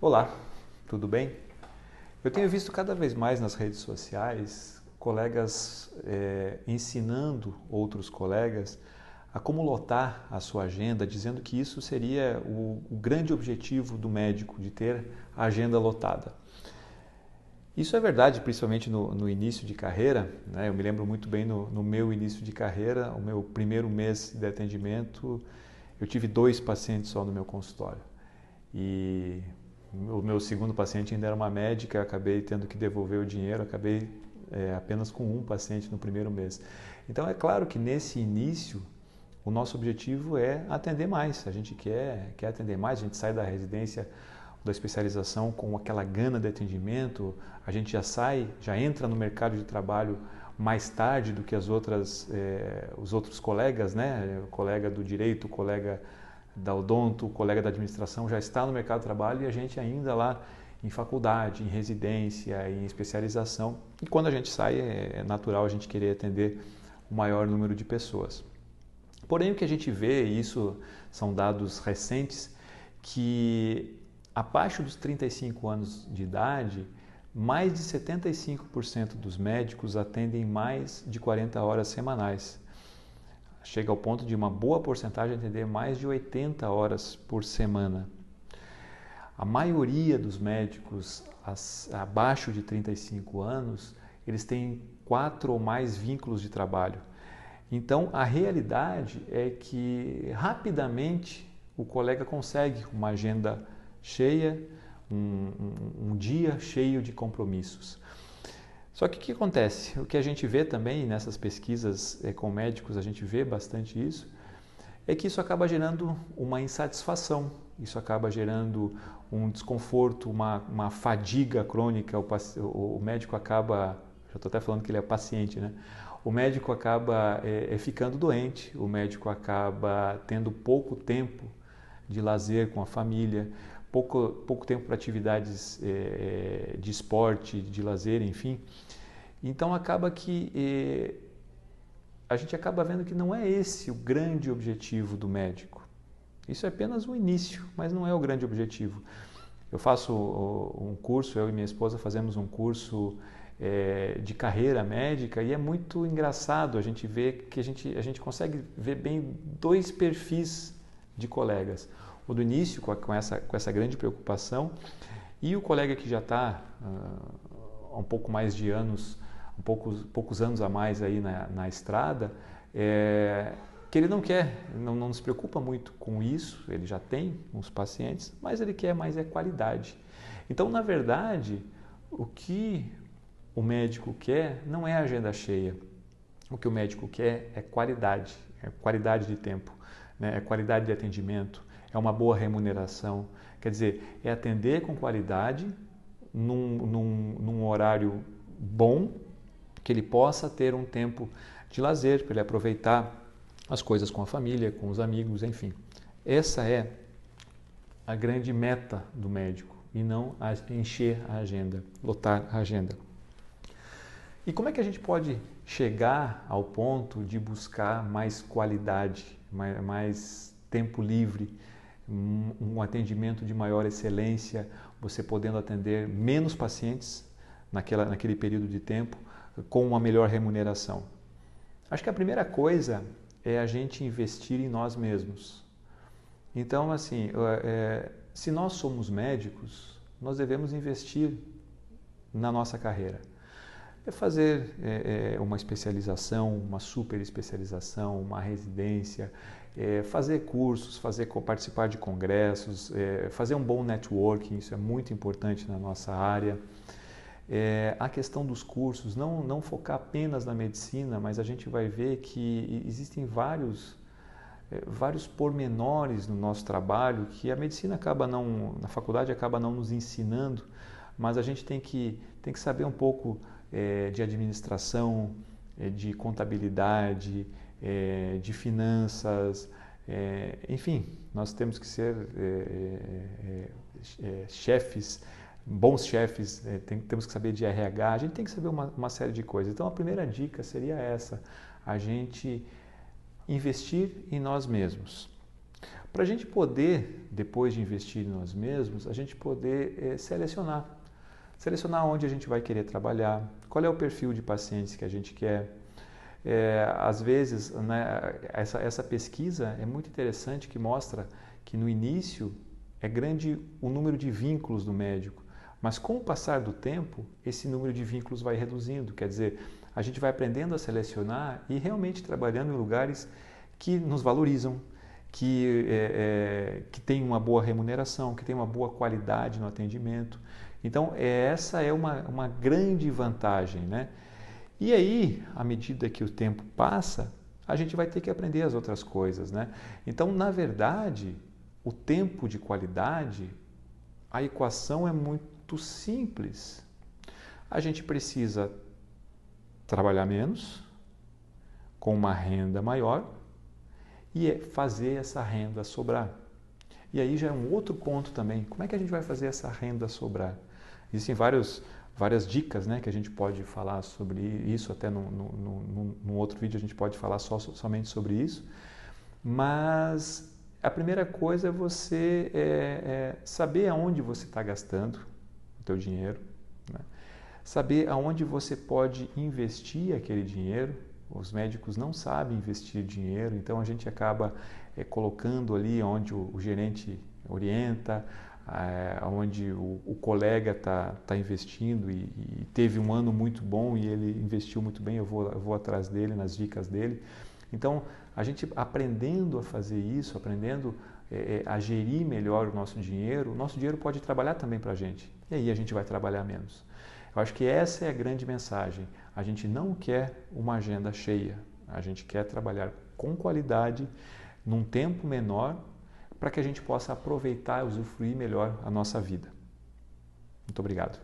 Olá, tudo bem? Eu tenho visto cada vez mais nas redes sociais colegas é, ensinando outros colegas a como lotar a sua agenda, dizendo que isso seria o, o grande objetivo do médico, de ter a agenda lotada. Isso é verdade, principalmente no, no início de carreira. Né? Eu me lembro muito bem no, no, meu início de carreira, o meu primeiro mês de atendimento, eu tive dois pacientes só no meu consultório. E o meu segundo paciente ainda era uma médica, acabei tendo que devolver o dinheiro, acabei é, apenas com um paciente no primeiro mês. Então é claro que nesse início o nosso objetivo é atender mais. A gente quer, quer atender mais, a gente sai da residência da especialização com aquela gana de atendimento, a gente já sai, já entra no mercado de trabalho mais tarde do que as outras, é, os outros colegas, né? Colega do direito, colega da odonto, colega da administração já está no mercado de trabalho e a gente ainda lá em faculdade, em residência, em especialização. E quando a gente sai, é natural a gente querer atender o maior número de pessoas. Porém, o que a gente vê, e isso são dados recentes, que abaixo dos 35 anos de idade, mais de 75% dos médicos atendem mais de 40 horas semanais chega ao ponto de uma boa porcentagem atender mais de 80 horas por semana. A maioria dos médicos abaixo de 35 anos, eles têm quatro ou mais vínculos de trabalho. Então, a realidade é que rapidamente o colega consegue uma agenda cheia, um, um, um dia cheio de compromissos. Só que o que acontece? O que a gente vê também nessas pesquisas é, com médicos, a gente vê bastante isso, é que isso acaba gerando uma insatisfação, isso acaba gerando um desconforto, uma, uma fadiga crônica. O, o, médico acaba, já estou até falando que ele é paciente, né? O médico acaba é, é ficando doente, o médico acaba tendo pouco tempo de lazer com a família, pouco, pouco tempo para atividades é, de esporte, de lazer, enfim. Então acaba que é, a gente acaba vendo que não é esse o grande objetivo do médico. Isso é apenas o início, mas não é o grande objetivo. Eu faço um curso, eu e minha esposa fazemos um curso é, de carreira médica e é muito engraçado a gente ver que a gente, a gente consegue ver bem dois perfis de colegas o do início, com, com, essa, com essa grande preocupação, e o colega que já está uh, há um pouco mais de anos, um poucos, poucos anos a mais aí na, na estrada, é, que ele não quer, não, não se preocupa muito com isso, ele já tem uns pacientes, mas ele quer mais é qualidade. Então, na verdade, o que o médico quer não é agenda cheia. O que o médico quer é qualidade, é qualidade de tempo, né? é qualidade de atendimento, é uma boa remuneração. Quer dizer, é atender com qualidade num, num, num horário bom, que ele possa ter um tempo de lazer, para ele aproveitar as coisas com a família, com os amigos, enfim. Essa é a grande meta do médico e não encher a agenda, lotar a agenda. E como é que a gente pode chegar ao ponto de buscar mais qualidade, mais, mais tempo livre, um atendimento de maior excelência, você podendo atender menos pacientes naquela, naquele período de tempo com uma melhor remuneração. Acho que a primeira coisa é a gente investir em nós mesmos. Então, assim, é, se nós somos médicos, nós devemos investir na nossa carreira. É fazer é, é uma especialização, uma super especialização, uma residência, é, fazer cursos, fazer participar de congressos, é, fazer um bom networking, isso é muito importante na nossa área. É, a questão dos cursos, não, não focar apenas na medicina, mas a gente vai ver que existem vários, vários pormenores no nosso trabalho que a medicina acaba não, na faculdade acaba não nos ensinando, mas a gente tem que, tem que saber um pouco é, de administração, é, de contabilidade, é, de finanças, é, enfim, nós temos que ser é, é, chefes, bons chefes, tem, temos que saber de RH, a gente tem que saber uma, uma série de coisas. Então a primeira dica seria essa, a gente investir em nós mesmos. Para a gente poder, depois de investir em nós mesmos, a gente poder é, selecionar. Selecionar onde a gente vai querer trabalhar, qual é o perfil de pacientes que a gente quer. É, às vezes, né, essa, essa pesquisa é muito interessante que mostra que no início é grande o número de vínculos do médico, mas com o passar do tempo, esse número de vínculos vai reduzindo. Quer dizer, a gente vai aprendendo a selecionar e realmente trabalhando em lugares que nos valorizam, que, é, é, que tem uma boa remuneração, que tem uma boa qualidade no atendimento. Então, é, essa é uma, uma grande vantagem. Né? E aí, à medida que o tempo passa, a gente vai ter que aprender as outras coisas. Né? Então, na verdade, o tempo de qualidade, a equação é muito simples. A gente precisa trabalhar menos, com uma renda maior, e é fazer essa renda sobrar. E aí já é um outro ponto também. Como é que a gente vai fazer essa renda sobrar? Existem vários, várias dicas né, que a gente pode falar sobre isso, até no, no, no outro vídeo a gente pode falar só, somente sobre isso. Mas a primeira coisa é você é, é saber aonde você está gastando o teu dinheiro, né? saber aonde você pode investir aquele dinheiro os médicos não sabem investir dinheiro, então a gente acaba é, colocando ali onde o, o gerente orienta, é, onde o, o colega está tá investindo e, e, teve um ano muito bom e ele investiu muito bem, eu vou, eu vou atrás dele, nas dicas dele. Então, a gente aprendendo a fazer isso, aprendendo é, a gerir melhor o nosso dinheiro, o nosso dinheiro pode trabalhar também para a gente. E aí a gente vai trabalhar menos. Eu acho que essa é a grande mensagem. A gente não quer uma agenda cheia, a gente quer trabalhar com qualidade, num tempo menor, para que a gente possa aproveitar e usufruir melhor a nossa vida. Muito obrigado.